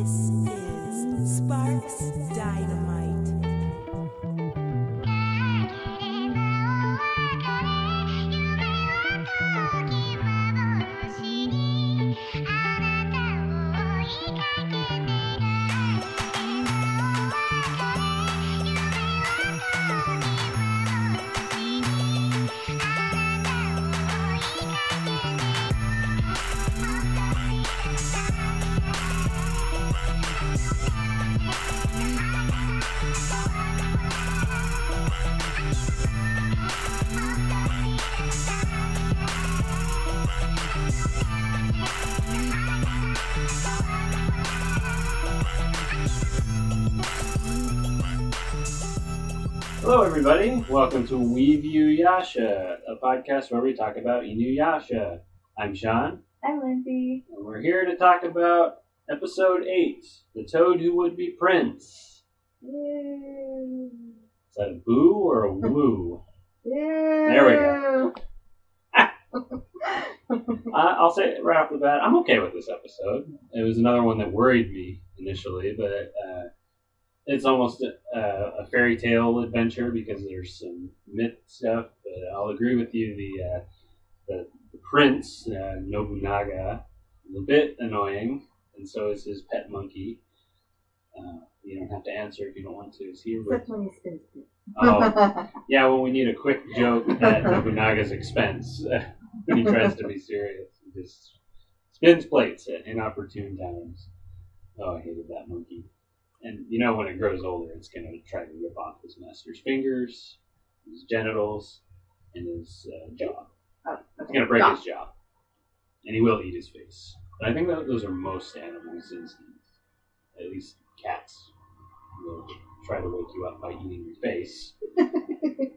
This is Sparks Dynamite. Welcome to We View Yasha, a podcast where we talk about Inuyasha. I'm Sean, I'm Lindsay. and we're here to talk about episode 8 The Toad Who Would Be Prince. Yay. Is that a boo or a woo? Yay. There we go. I I'll say it right off the bat, I'm okay with this episode. It was another one that worried me initially, but uh, it's almost a, a fairy tale adventure because there's some myth stuff. But I'll agree with you. The uh, the, the prince uh, Nobunaga is a bit annoying, and so is his pet monkey. Uh, you don't have to answer if you don't want to. Is he? Except when he spins it. Oh, yeah. Well, we need a quick joke at Nobunaga's expense when he tries to be serious. He just spins plates at inopportune times. Oh, I hated that monkey. And you know, when it grows older, it's going to try to rip off his master's fingers, his genitals, and his uh, jaw. Oh, It's going to break his jaw. And he will eat his face. But I think that those are most animals' instincts. At least cats will try to wake you up by eating your face.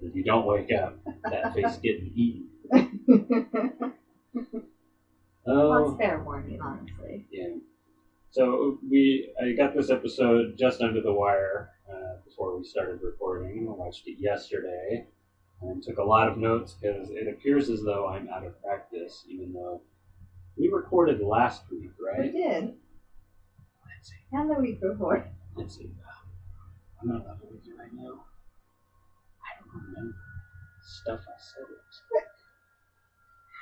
If you don't wake up, that face getting eaten. well, Oh, it's fair warning, honestly. yeah. So we, I got this episode just under the wire uh, before we started recording. I watched it yesterday and took a lot of notes because it appears as though I'm out of practice, even though we recorded last week, right? We did. Let's see. And the week before. Let's see. I'm gonna level with you right now. I don't remember stuff I said.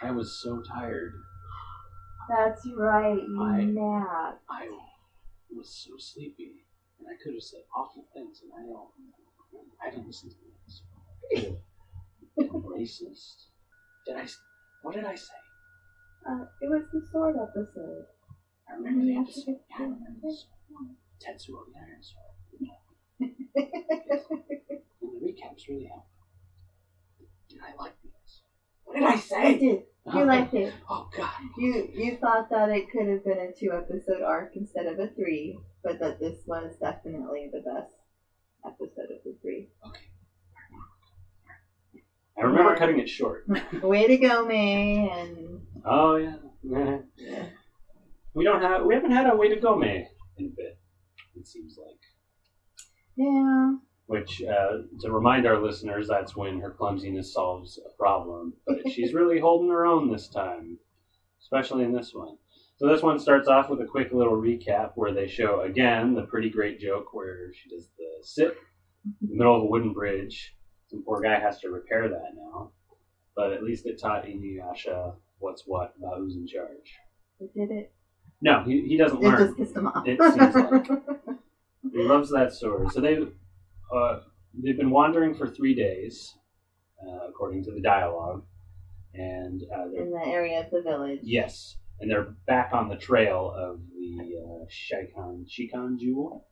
I was so tired. That's right, you I- nap. I was so sleepy, and I could have said awful things, and I don't. I didn't listen to this. I'm racist. Did I? What did I say? Uh, it was the sword episode. I remember the episode. Yeah, I remember this. Tetsuo the Iron Sword. And the recaps really helped. Did I like this? What did I I say? did. You liked it. Oh God. You you thought that it could have been a two episode arc instead of a three, but that this was definitely the best episode of the three. Okay. I remember cutting it short. Way to go, May, and Oh yeah. yeah. We don't have. We haven't had a way to go May in a bit. It seems like. Yeah. Which, uh, to remind our listeners, that's when her clumsiness solves a problem. But she's really holding her own this time, especially in this one. So this one starts off with a quick little recap where they show again the pretty great joke where she does the sit in the middle of a wooden bridge. Some poor guy has to repair that now, but at least it taught Inuyasha what's what about who's in charge. It did it. No, he, he doesn't It learn. just pissed him off. It seems like. He loves that story. So they've uh, they've been wandering for three days, uh, according to the dialogue, and uh, they're In the area of the village. yes, and they're back on the trail of the uh, Shikon Shikon jewel,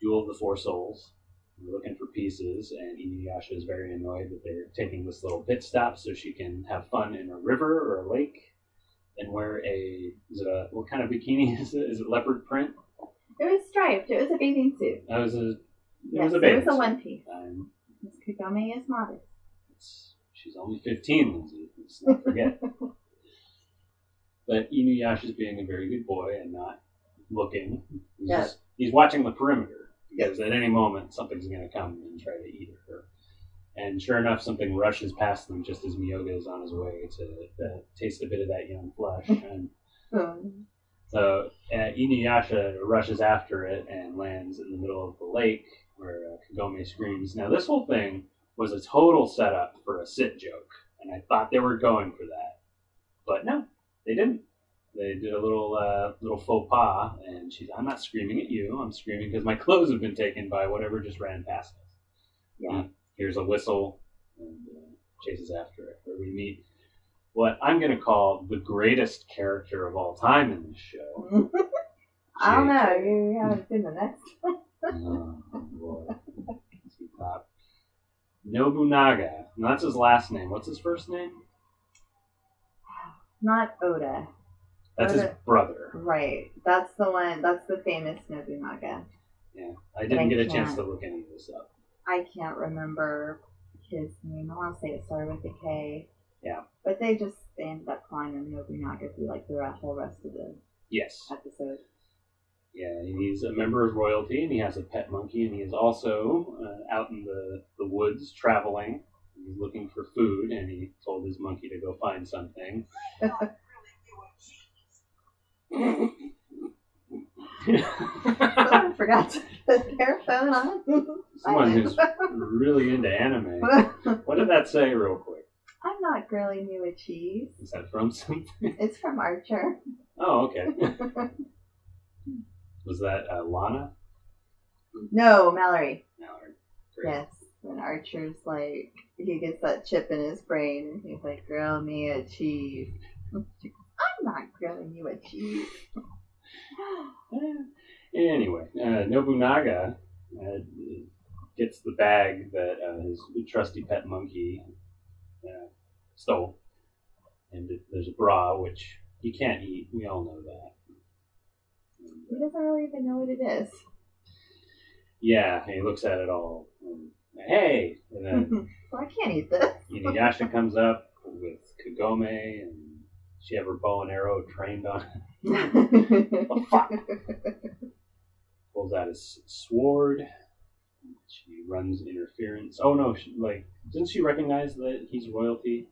jewel of the four souls. They're looking for pieces, and Inuyasha is very annoyed that they're taking this little pit stop so she can have fun in a river or a lake and wear a is it a what kind of bikini is it? Is it leopard print? It was striped. It was a bathing suit. That was a it yes, was a it was a one piece. Um, Miss Kagome is modest. it's, she's only 15, Lindsay. Let's not forget. but Inuyasha's being a very good boy and not looking. He's, Yeah. just, he's watching the perimeter because at any moment something's going to come and try to eat her. And sure enough, something rushes past them just as Myoga is on his way to uh, taste a bit of that young flesh. And Um, So uh, Inuyasha rushes after it and lands in the middle of the lake where uh, Kagome screams. Now, this whole thing was a total setup for a sit joke, and I thought they were going for that. But no, they didn't. They did a little uh, little faux pas, and she's, I'm not screaming at you. I'm screaming because my clothes have been taken by whatever just ran past us. Yeah. Here's a whistle, and uh, chases after it. Where we meet what I'm going to call the greatest character of all time in this show. I don't know. You haven't seen the next one. Oh, boy. Nobunaga. And that's his last name. What's his first name? Not Oda. That's his brother. Right. That's the one. That's the famous Nobunaga. Yeah. I didn't I get a chance to look any of this up. I can't remember his name. I want to say it started with a K. Yeah. But they just they ended up calling him Nobunaga through like the whole rest of the Yes. episode. Yeah, he's a member of royalty and he has a pet monkey and he is also uh, out in the, the woods traveling. He's looking for food and he told his monkey to go find something. Someone forgot to put their phone on. Someone who's really into anime. What did that say, real quick? I'm not grilling you a cheese. Is that from something? It's from Archer. Oh, okay. Was that uh, Lana? No, Mallory. Mallard. Great. Yes. When Archer's like, he gets that chip in his brain, and he's like, "Grill me a cheese." I'm not grilling you a cheese. Anyway, uh, Nobunaga uh, gets the bag that uh, his trusty pet monkey uh, stole, and there's a bra which you can't eat. We all know that. He doesn't really even know what it is. yeah, and he looks at it all. And, hey, and then so I can't eat this. Inuyasha comes up with Kagome, and she have her bow and arrow trained on. the fuck? Pulls out his sword. She runs interference. Oh no! She, like, doesn't she recognize that he's royalty,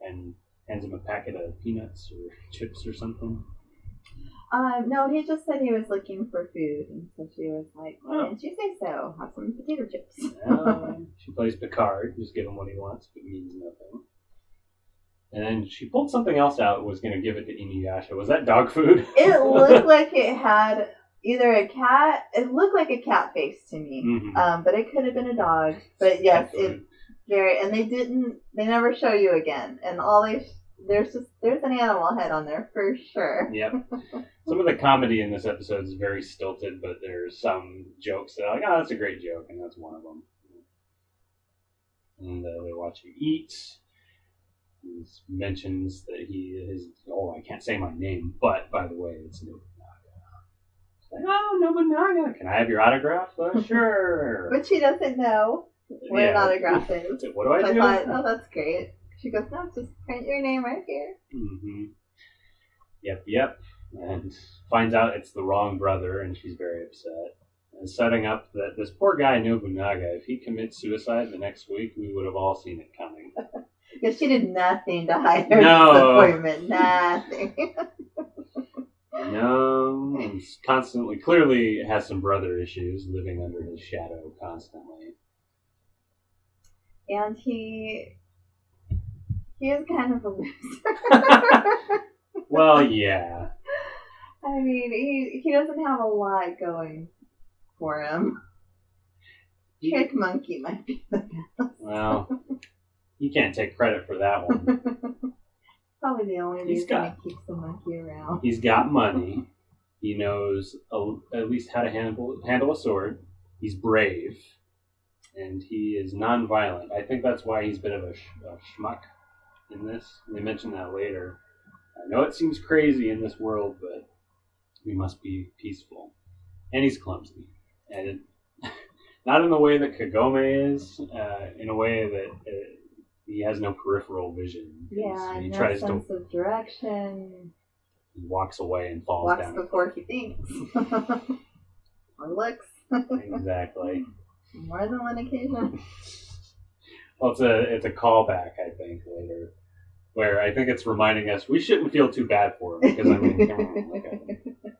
and hands him a packet of peanuts or chips or something? Um, no, he just said he was looking for food, and so she was like, "Why Oh. didn't you say so? Have some potato chips." Well, she plays Picard, just give him what he wants, but means nothing. And then she pulled something else out. Was going to give it to Inuyasha. Was that dog food? it looked like it had either a cat. It looked like a cat face to me. Mhm. Um, but it could have been a dog. But yes, it very. And they didn't. They never show you again. And all they there's just there's an animal head on there for sure. Yep. Some of the comedy in this episode is very stilted, but there's some jokes that are like, oh, that's a great joke, and that's one of them. And uh, they watch him eat. He mentions that he is, oh, I can't say my name, but by the way, it's Nobunaga. Like, oh, Nobunaga, can I have your autograph? Uh, sure. But she doesn't know what an autograph is. What do I I do? thought, oh, that's great. She goes, no, just print your name right here. Mm-hmm. Yep, yep. And finds out it's the wrong brother, and she's very upset. And setting up that this poor guy Nobunaga, if he commits suicide the next week, we would have all seen it coming. Because she did nothing to hide her No. disappointment. Nothing. no, he's constantly, clearly has some brother issues, living under his shadow constantly. and he he is kind of a loser. Well, yeah. I mean, he he doesn't have a lot going for him. Trick Monkey might be the best. Well, you can't take credit for that one. probably the only He's reason got- he keeps the monkey around. He's got money. He knows a, at least how to handle handle a sword. He's brave, and he is non-violent. I think that's why he's a bit of a, sh- a schmuck in this. They mention that later. I know it seems crazy in this world, but we must be peaceful. And he's clumsy, and it, not in the way that Kagome is. Uh, in a way that uh, he has no peripheral vision. Yeah, he no tries to sense of direction. he walks away and falls Walks down. before he thinks. or looks. exactly. More than one occasion. Well, it's a it's a callback, I think, later, where I think it's reminding us we shouldn't feel too bad for him because I mean, come on, at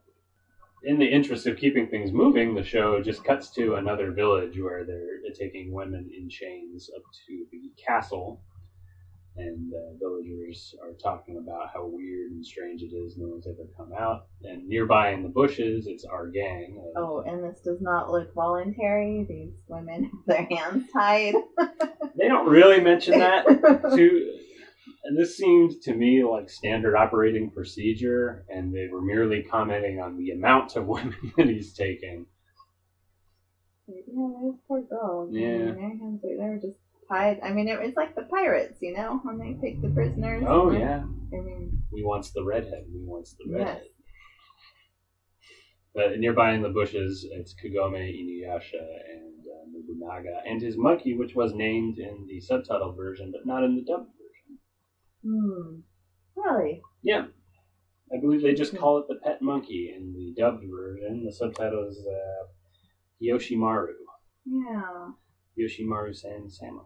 in the interest of keeping things moving, the show just cuts to another village where they're taking women in chains up to the castle. And uh, villagers are talking about how weird and strange it is. No one's ever come out. And nearby in the bushes, it's our gang. of- Oh, and this does not look voluntary. These women have their hands tied. They don't really mention that. to and this seemed to me like standard operating procedure, and they were merely commenting on the amount of women that he's taking. yeah, those poor girls. I Yeah. mean, hands are, they were just tied. I mean, it, it's like the pirates, you know, when they take the prisoners. Oh yeah, I mean, we wants the redhead. We wants the yes. redhead. But nearby in the bushes, it's Kagome Inuyasha and uh, Nobunaga and his monkey, which was named in the subtitle version, but not in the dubbed version. Hmm. Really? Yeah, I believe they just call it the pet monkey in the dubbed version. The subtitle is uh, Yoshimaru. Yeah. Yoshimaru San Sama.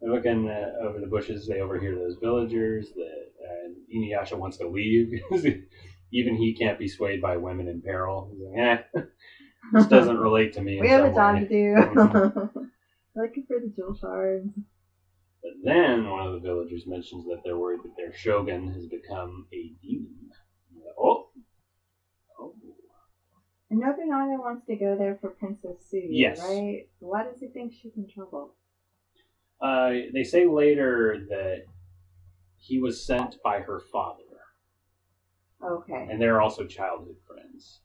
They're looking uh, over the bushes. They overhear those villagers. That uh, Inuyasha wants to leave. Even he can't be swayed by women in peril. He's like, eh, this doesn't relate to me. we have a job way." to do. Looking for the jewel shards. But then one of the villagers mentions that they're worried that their shogun has become a demon. Oh, oh, And Nobunaga wants to go there for Princess Tsuyu, Yes. right? Why does he think she's in trouble? Uh, they say later that he was sent by her father, Okay. and they're also childhood friends.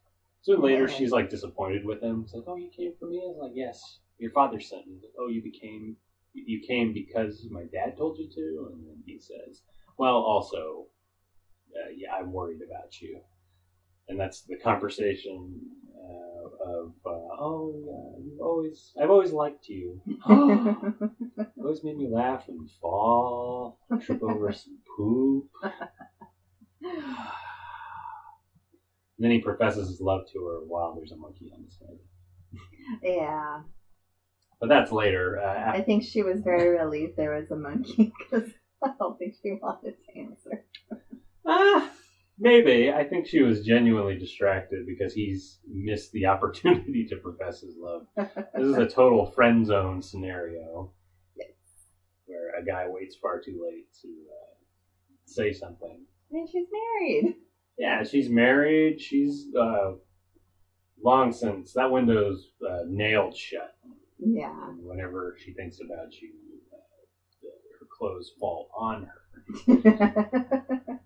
So later, she's like disappointed with him. It's like, "Oh, you came for me." I was like, "Yes, your father sent me." Like, oh, you became, you came because my dad told you to, and then he says, "Well, also, uh, yeah, I'm worried about you," and that's the conversation uh, of, uh, "Oh, uh, you've always, I've always liked you." Always made me laugh and fall, trip over some poop. And then he professes his love to her while there's a monkey on his head. yeah. But that's later. Uh, I think she was very relieved there was a monkey because I don't think she wanted to answer. ah, maybe. I think she was genuinely distracted because he's missed the opportunity to profess his love. This is a total friend zone scenario where a guy waits far too late to uh, say something. I mean, she's married. Yeah, she's married. She's uh, long since that window's uh, nailed shut. Yeah. Whenever she thinks about you, uh, her clothes fall on her.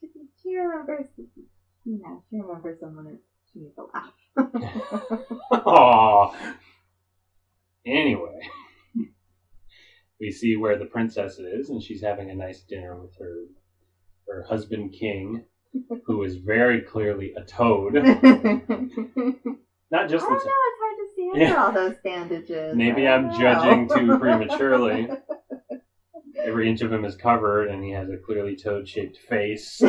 she, she remembers, know, she remembers someone she needs to laugh. Aww. Anyway, we see where the princess is, and she's having a nice dinner with her her husband King, who is very clearly a toad. Not just I don't know, it's hard to see under all those bandages. Maybe I'm judging too prematurely. every inch of him is covered, and he has a clearly toad-shaped face.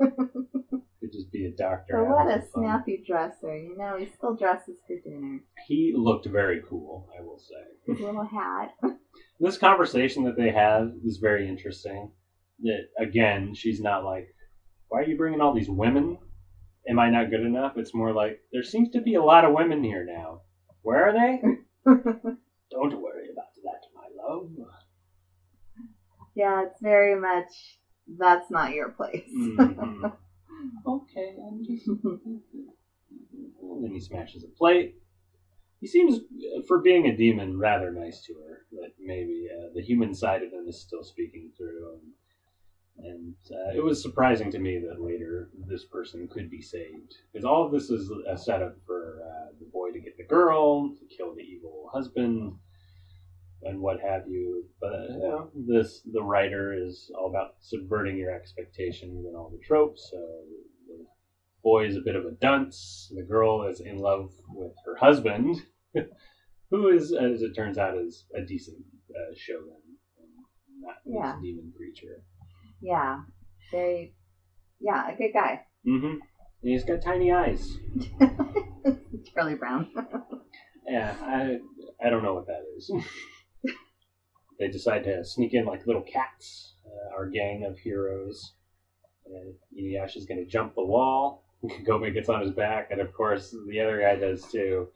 Could just be a doctor. But what a fun. snappy dresser, you know, he still dresses for dinner. He looked very cool, I will say. His little hat. This conversation that they have is very interesting. That again, she's not like, "Why are you bringing all these women? Am I not good enough?" It's more like, "There seems to be a lot of women here now. Where are they? Don't worry about that, my love." yeah, it's very much, that's not your place. Mhm. okay, I'm just. And then he smashes a plate. He seems, uh, for being a demon, rather nice to her. But maybe uh, the human side of him is still speaking through. And, and uh, it was surprising to me that later this person could be saved. Because all of this is a setup for uh, the boy to get the girl, to kill the evil husband, and what have you. But uh, you know, this the writer is all about subverting your expectations and all the tropes. So the boy is a bit of a dunce. The girl is in love with her husband, who is, as it turns out, is a decent uh, shogun, not this Yeah. demon creature. Yeah, very, yeah, a good guy. Mm-hmm. And he's got tiny eyes. It's Charlie Brown. Yeah, I I don't know what that is. they decide to sneak in like little cats. Uh, our gang of heroes And Inuyasha's going to jump the wall. Kagome gets on his back, and of course, the other guy does too.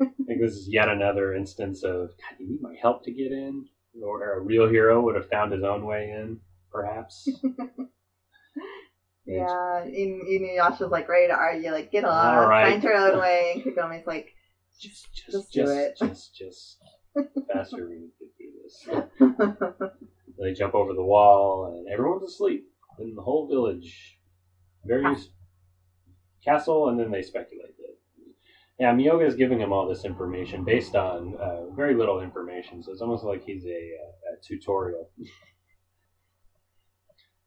I think this is yet another instance of, God, you need my help to get in? Or a real hero would have found his own way in, perhaps. Yeah, in Inuyasha's like ready to argue, like get off, All right. find your own way, and Kagome's like, Just, just, Just just, do just, it. just, just, faster. We to do this. They jump over the wall, and everyone's asleep in the whole village. Various castle, and then they speculate that. Yeah, Myoga is giving him all this information based on uh, very little information, so it's almost like he's a, uh, a tutorial.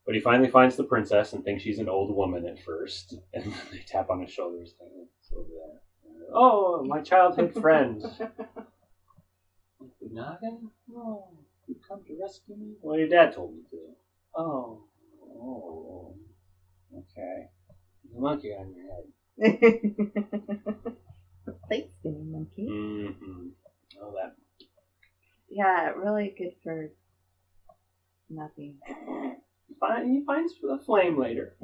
But he finally finds the princess and thinks she's an old woman at first, and then they tap on his shoulders. And it's over there. Oh, my childhood friend. Naga? Oh, you come to rescue me? Well, your dad told me to. Oh, oh, okay. The monkey on your head. Thanks, Skinny Monkey. Mm-hmm. Oh, that. Yeah, really good for nothing. He find- he finds the flame later.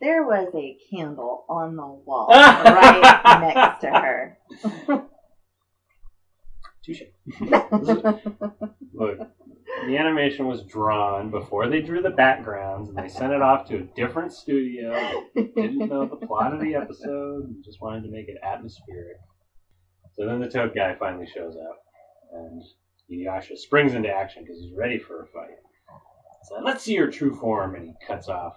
There was a candle on the wall right next to her. Touche. Look, the animation was drawn before they drew the backgrounds, and they sent it off to a different studio. that Didn't know the plot of the episode, and just wanted to make it atmospheric. So then the toad guy finally shows up, and Inuyasha springs into action because he's ready for a fight. So let's see your true form, and he cuts off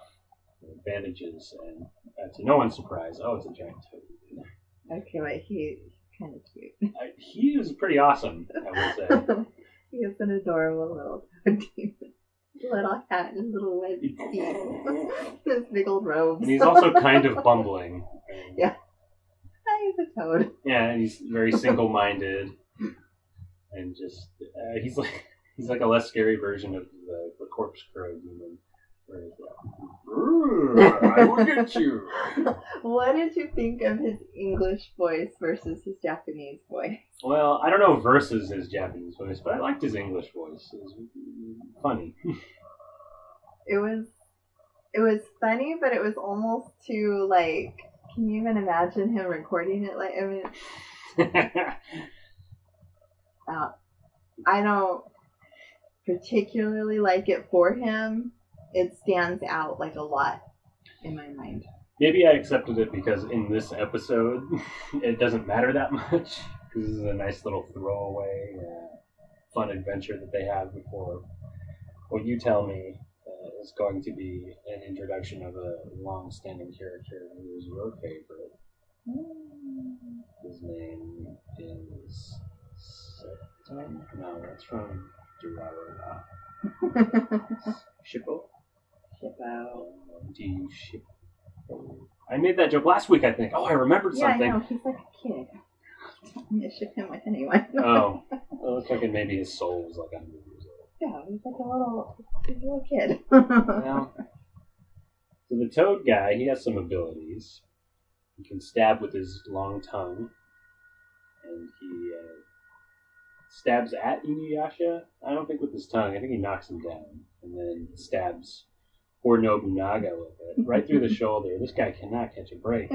the bandages, and uh, to no one's surprise, oh, it's a giant toad. okay, wait, he, he's kind of cute. I, he is pretty awesome, I would say. he is an adorable little toad demon. Little hat and little red feet. His big old robes. And he's also kind of bumbling. Yeah. Ah, he's a toad. Yeah, and he's very single-minded, and just uh, he's like he's like a less scary version of the, the corpse crow demon. Where he's like, "Brrr, I will get you. What did you think of his English voice versus his Japanese voice? Well, I don't know versus his Japanese voice, but I liked his English voice. It was funny. It was it was funny, but it was almost too like can you even imagine him recording it like I mean uh, I don't particularly like it for him. It stands out like a lot in my mind. Maybe I accepted it because in this episode, it doesn't matter that much. Because this is a nice little throwaway, uh, fun adventure that they have before what you tell me uh, is going to be an introduction of a long-standing character who is your favorite. His name is? No, that's from. Shippo? Shippo. Do you ship? I made that joke last week, I think. Oh, I remembered Yeah, I something. know. He's like a kid. I'm gonna ship him with anyone. Oh, it looks like it maybe his soul was like a hundred years old. yeah, he's like a little, he's a little kid. Well, so the toad guy, he has some abilities. He can stab with his long tongue, and he uh, stabs at Inuyasha. I don't think with his tongue. I think he knocks him down, and then stabs poor Nobunaga with it right through the shoulder. This guy cannot catch a break.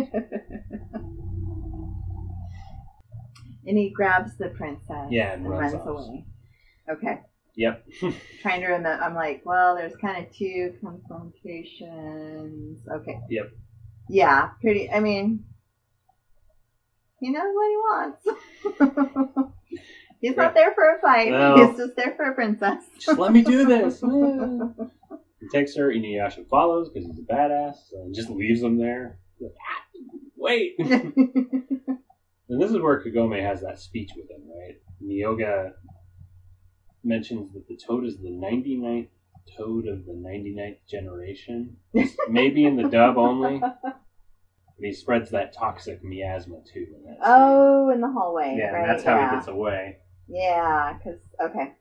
and he grabs the princess. Yeah, and and runs runs, away. Okay. Yep. Trying to remember. I'm like, well, there's kind of two confrontations. Okay. Yep. Yeah, pretty. I mean, he knows what he wants. He's not there for a fight. No. He's just there for a princess. Just let me do this. he takes her. Inuyasha follows because he's a badass, and just leaves them there. Like, "Ah, Wait. And this is where Kagome has that speech with him, right? Myoga mentions that the toad is the 99th toad of the 99th generation. Maybe in the dub only. But he spreads that toxic miasma too. In that oh, in the hallway. yeah, right? that's how yeah. he gets away. Yeah, because okay.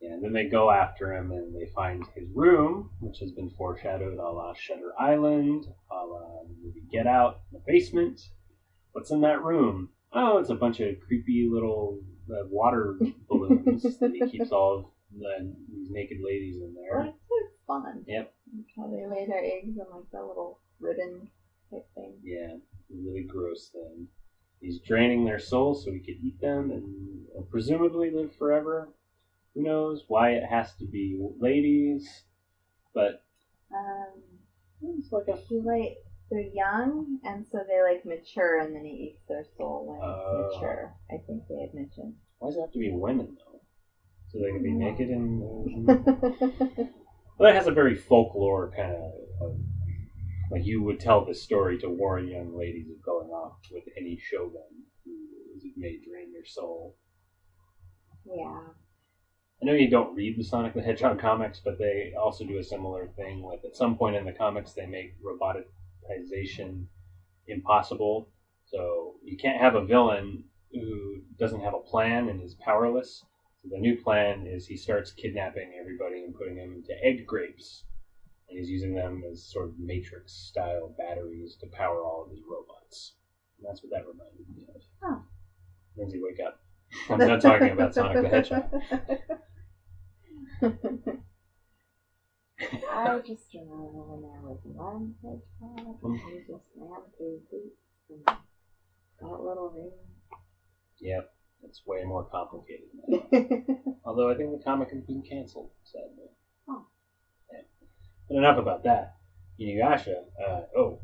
Yeah, and then they go after him and they find his room, which has been foreshadowed a la Shutter Island, a la the movie Get Out, in the basement. What's in that room? Oh, it's a bunch of creepy little uh, water balloons that he keeps all of the, these naked ladies in there. That's fun. Yep. How they lay their eggs in like that little ribbon type thing. Yeah, really gross thing. He's draining their souls so he could eat them and uh, presumably live forever. Who knows why it has to be ladies, but Um, it's like a He like they're young, and so they like mature, and then he eats their soul when Oh. it's mature. I think they had mentioned. why does it have to be women though? So they can be naked and. Well, that has a very folklore kind of, of like you would tell this story to warn young ladies of going off with any shogun who may drain their soul. yeah. I know you don't read the Sonic the Hedgehog comics, but they also do a similar thing. With at some point in the comics, they make roboticization impossible. So you can't have a villain who doesn't have a plan and is powerless. So the new plan is he starts kidnapping everybody and putting them into egg grapes, and he's using them as sort of Matrix style batteries to power all of his robots. And that's what that reminded me of. Oh. Lindsay, wake up! I'm not talking about Sonic the Hedgehog. I just remember when there was one hedgehog and he just ran through hoops and got little rings. Yep, it's way more complicated. Although I think the comic has been canceled, sadly. Oh. But enough about that. Inuyasha, uh, oh,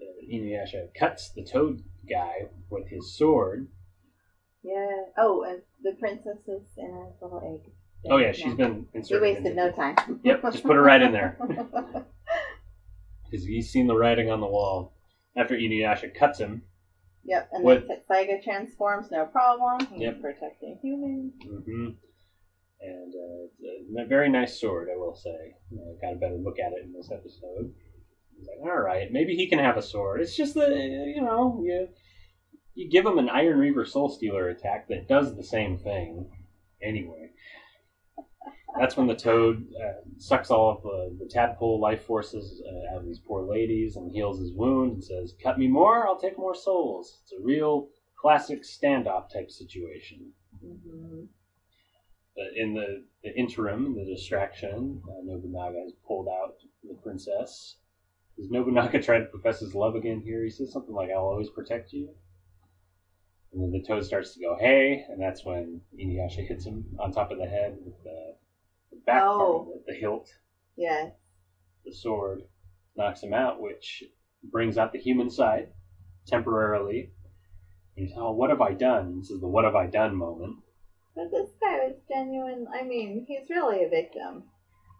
uh, Inuyasha cuts the toad guy with his sword. yeah. Oh, and the princess is in a little egg. Oh yeah, she's Yeah. been We inserted. wasted into no time. Yep, just put her right in there. Because he's seen the writing on the wall. After Inuyasha cuts him, Yep, and What- then Saiga transforms, no problem. He's Yep. protecting humans. hmm And uh, it's a very nice sword, I will say. I got a better look at it in this episode. Like, all right, maybe he can have a sword. It's just that, you know, you, you give him an Iron Reaver Soul Stealer attack that does the same thing anyway. That's when the toad uh, sucks all of the, the tadpole life forces uh, out of these poor ladies and heals his wound and says, Cut me more, I'll take more souls. It's a real classic standoff type situation. hmm But in the, the interim, the distraction, uh, Nobunaga has pulled out the princess. Does Nobunaga try to profess his love again here? He says something like, I'll always protect you. And then the toad starts to go, hey, and that's when Inuyasha hits him on top of the head with the, the back part Oh. of it, the hilt, Yes. the sword, knocks him out, which brings out the human side temporarily. And he's, oh, what have I done? This is the what have I done moment. But this guy was genuine. I mean, he's really a victim.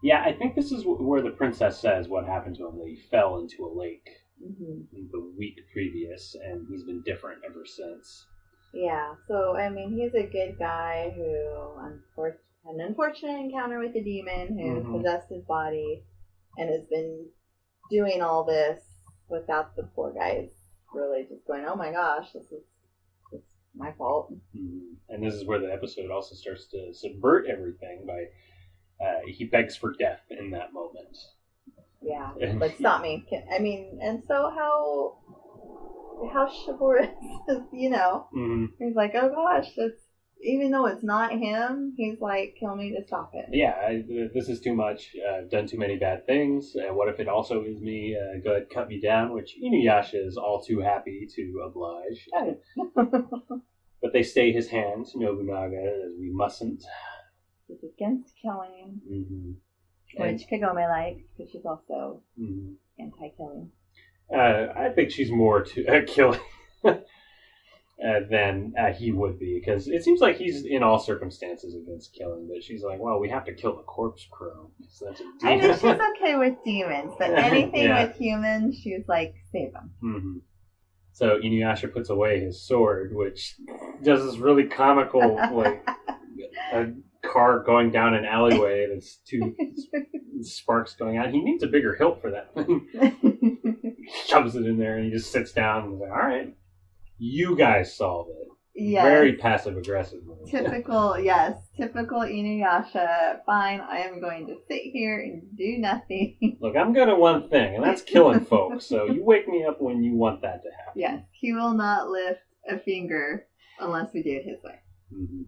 Yeah, I think this is where the princess says what happened to him. That he fell into a lake hmm the week previous, and he's been different ever since. Yeah. So I mean, he's a good guy who unfor- had an unfortunate encounter with a demon who Mhm. possessed his body, and has been doing all this without the poor guys really just going, "Oh my gosh, this is my fault." Mhm. And this is where the episode also starts to subvert everything by uh, he begs for death in that moment. Yeah. Like stop me. Can, I mean, and so how how chivalrous is you know? Mhm. He's like, oh gosh, it's even though it's not him, he's like, kill me to stop it. Yeah, I, this is too much. Uh, I've done too many bad things. Uh, what if it also is me? Uh, go ahead, cut me down. Which Inuyasha is all too happy to oblige. But they stay his hands, Nobunaga, as we mustn't. He's against killing, hmm which Kagome likes because she's also Mhm. anti-killing. Uh, I think she's more to uh, killing uh, than uh, he would be, because it seems like he's in all circumstances against killing. But she's like, well, we have to kill the corpse crow. So that's a I mean, she's okay with demons, but anything Yeah. with humans, she's like, save them. hmm So Inuyasha puts away his sword, which does this really comical, like a car going down an alleyway that's two sparks going out. He needs a bigger hilt for that thing. shoves it in there and he just sits down and is like, all right, you guys solve it. yes. Very passive aggressive. Typical, yes, typical Inuyasha. Fine, I am going to sit here and do nothing. Look, I'm good at one thing, and that's killing folks. So you wake me up when you want that to happen. yes, he will not lift a finger unless we do it his way. hmm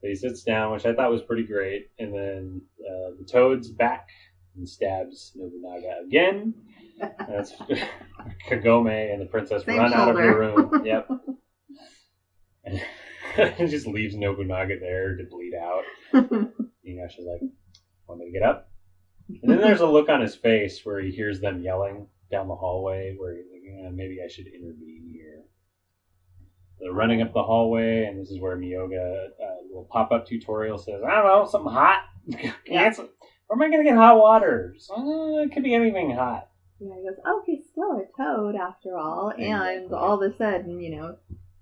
So he sits down, which I thought was pretty great, and then uh, the toad's back and stabs Nobunaga again. That's Kagome and the princess Same run out of the room. Yep. And just leaves Nobunaga there to bleed out. you know, she's like, want me to get up? And then there's a look on his face where he hears them yelling down the hallway where he's like, "Yeah, maybe I should intervene here. They're running up the hallway, and this is where Myoga, uh, little pop up tutorial says, I don't know, something hot. Yeah. Where am I going to get hot water? So, uh, it could be anything hot. Yeah, he goes, oh, he's still a toad after all. And Exactly. all of a sudden, you know,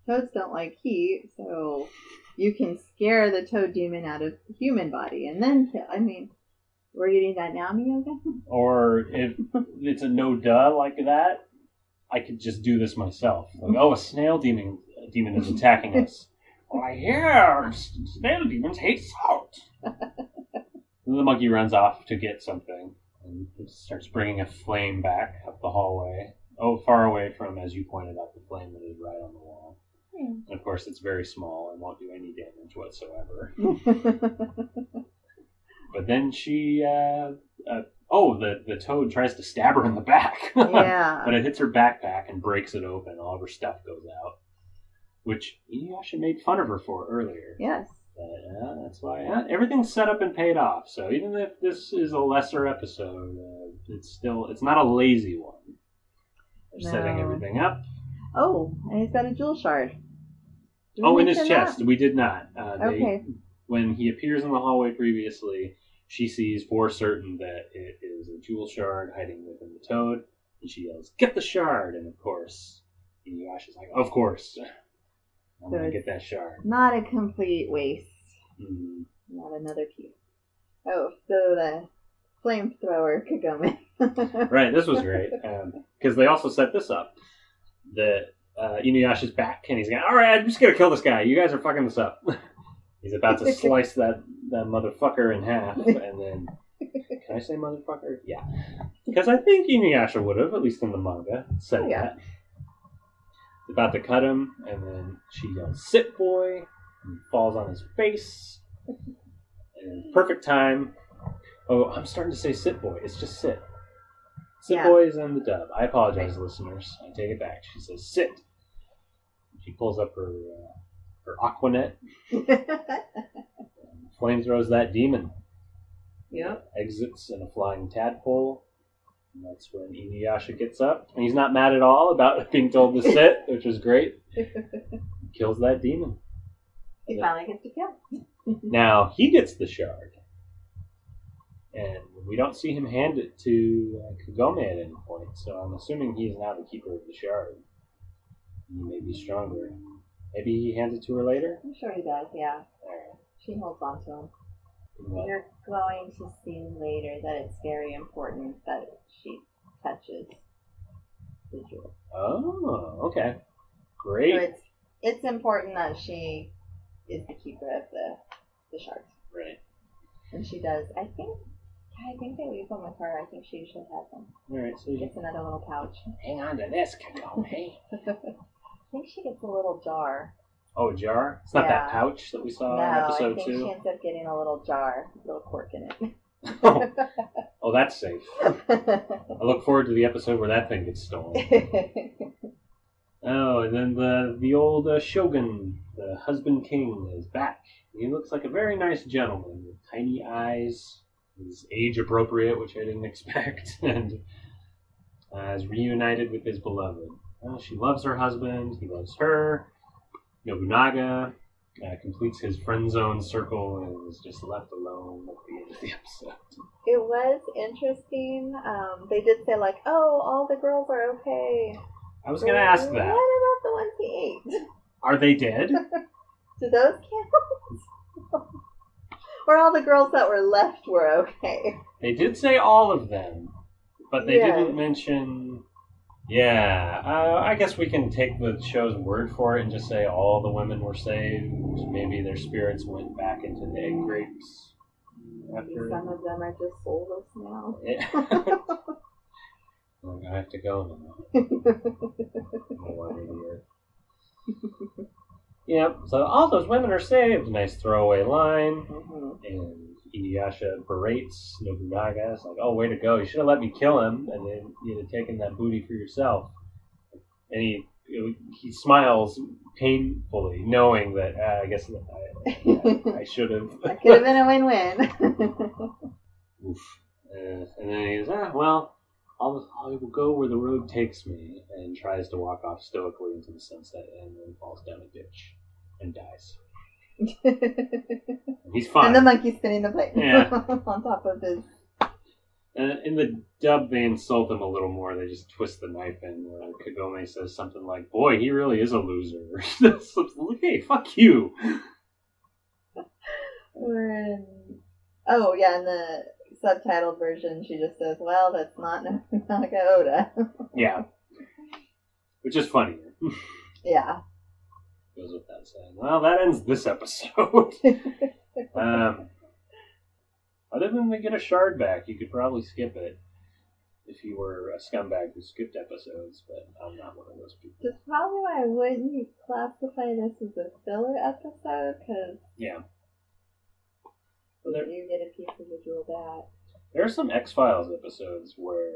toads don't like heat, so you can scare the toad demon out of the human body and then kill. I mean, we're getting that now, Myoga? Or if it's a no duh like that, I could just do this myself. Like, oh, a snail demon a demon is attacking us. Why, yeah, s- snail demons hate salt. the monkey runs off to get something starts bringing a flame back up the hallway. Oh, far away from, as you pointed out, the flame that is right on the wall. And of course, it's very small and won't do any damage whatsoever. But then she, uh, uh, oh, the the toad tries to stab her in the back. yeah. but it hits her backpack and breaks it open. All of her stuff goes out, which Inuyasha made fun of her for earlier. yes. But, uh, that's why uh, everything's set up and paid off. So even if this is a lesser episode, uh, it's still it's not a lazy one. They're setting everything up. Oh, and he's got a jewel shard. Did Oh, in his that? chest. We did not. Uh, they, Okay. When he appears in the hallway previously, she sees for certain that it is a jewel shard hiding within the toad, and she yells, "Get the shard!" And of course, Inuyasha's like, "Of course, I'm gonna get that shard." Not a complete waste. Mhm. Not another piece. Oh, so the flamethrower Kagome. Right, this was great because they also set this up that uh, Inuyasha's back, and he's going, "All right, I'm just gonna kill this guy. You guys are fucking this up." he's about to slice that that motherfucker in half, and then can I say motherfucker? Yeah, because I think Inuyasha would have, at least in the manga, said Oh, yeah. that. About to cut him, and then she yells, "Sit, boy!" Falls on his face. And perfect time. Oh, I'm starting to say sit boy. It's just sit. Sit Yeah. boy is in the dub. I apologize, listeners. I take it back. She says sit. She pulls up her uh, her aquanet, flame throws that demon. yep. Exits in a flying tadpole. And that's when Inuyasha gets up. And he's not mad at all about being told to sit, which was great. Kills that demon. He finally gets to kill. Now he gets the shard, and we don't see him hand it to uh, Kagome at any point. So I'm assuming he is now the keeper of the shard. He may be stronger. Maybe he hands it to her later. I'm sure he does, yeah. Alright. She holds on to him. Well, You're going to see later that it's very important that she touches the jewel. Oh, okay. So Great. it's it's important that she is the keeper of the the shards. Right. And she does. I think I think they leave them with her. I think she usually has them. Alright, so she Gets another little pouch. hang on to this, Kagome. I think she gets a little jar. Oh, a jar? It's not that pouch that we saw no, in I think two. she ends up getting a little jar, a little cork in it. oh, oh, that's safe. I look forward to the episode where that thing gets stolen. Oh, and then the the old uh, shogun, the husband king, is back. He looks like a very nice gentleman with tiny eyes. He's age appropriate, which I didn't expect, and uh, is reunited with his beloved. She loves her husband. He loves her. Nobunaga uh, completes his friend zone circle and is just left alone at the end of the episode. It was interesting. Um, they did say like, "Oh, all the girls are okay." I was going to ask that. What about the ones he ate? Are they dead? Do those count? or all the girls that were left were okay? They did say all of them, but they Yeah. didn't mention. Yeah, uh, I guess we can take the show's word for it and just say all the women were saved. Maybe their spirits went back into the egg grapes after. some of them are just soulless now. Yeah. Well, I have to go now. The earth. Yep. So all those women are saved. Nice throwaway line. Mhm. And Inuyasha berates Nobunaga. It's like, oh, way to go! You should have let me kill him, and then you'd have taken that booty for yourself. And he he smiles painfully, knowing that uh, I guess I, I should have. That could have been a win-win. Oof. Uh, and then he goes, ah, well, I'll, I will go where the road takes me, and tries to walk off stoically into the sunset, and then falls down a ditch and dies. And he's fine. and the monkey spinning the plate Yeah. on top of his. Uh, in the dub, they insult him a little more. They just twist the knife in. Where Kagome says something like, "Boy, he really is a loser." hey, fuck you. In, oh yeah, in the subtitled version, she just says, "Well, that's not Nobunaga Oda." Yeah, which is funny. yeah. Goes with that saying. Well, that ends this episode. um, other than they get a shard back, you could probably skip it if you were a scumbag who skipped episodes. But I'm not one of those people. That's probably why I wouldn't classify this as a filler episode because Yeah. Well, there, you get a piece of the jewel back. There are some X Files episodes where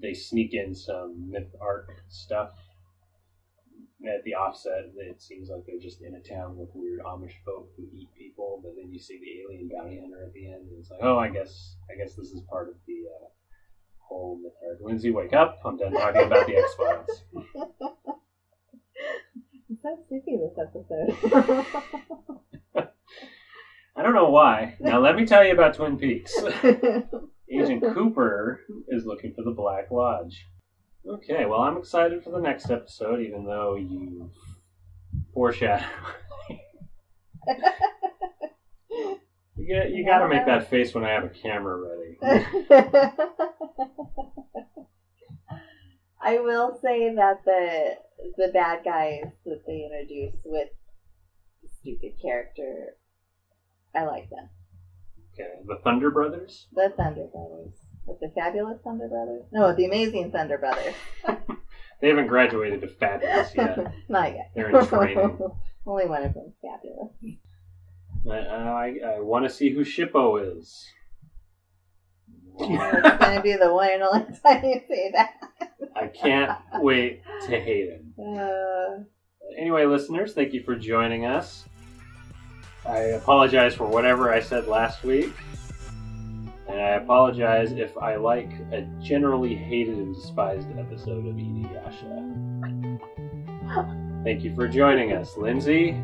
they sneak in some myth arc stuff at the offset. It seems like they're just in a town with weird Amish folk who eat people, but then you see the alien bounty hunter at the end, and it's like, oh, I guess, I guess this is part of the uh, whole myth arc. Lindsay, wake up! I'm done talking about the X Files. I'm so sleepy this episode. I don't know why. Now let me tell you about Twin Peaks. Agent Cooper is looking for the Black Lodge. Okay, well, I'm excited for the next episode, even though you foreshadowed. you get, you got to make that face when I have a camera ready. I will say that the the bad guys that they introduce with the stupid character, I like them. Okay, the Thunder Brothers. The Thunder Brothers. With the fabulous Thunder Brothers? No, the amazing Thunder Brothers. They haven't graduated to fabulous yet. Not yet. They're in training. Only one of them's fabulous. But, uh, I, I want to see who Shippo is. it's gonna be the one and only time you say that. I can't wait to hate him. Uh, Anyway, listeners, thank you for joining us. I apologize for whatever I said last week. And I apologize if I like a generally hated and despised episode of Inuyasha. Thank you for joining us. Lindsay,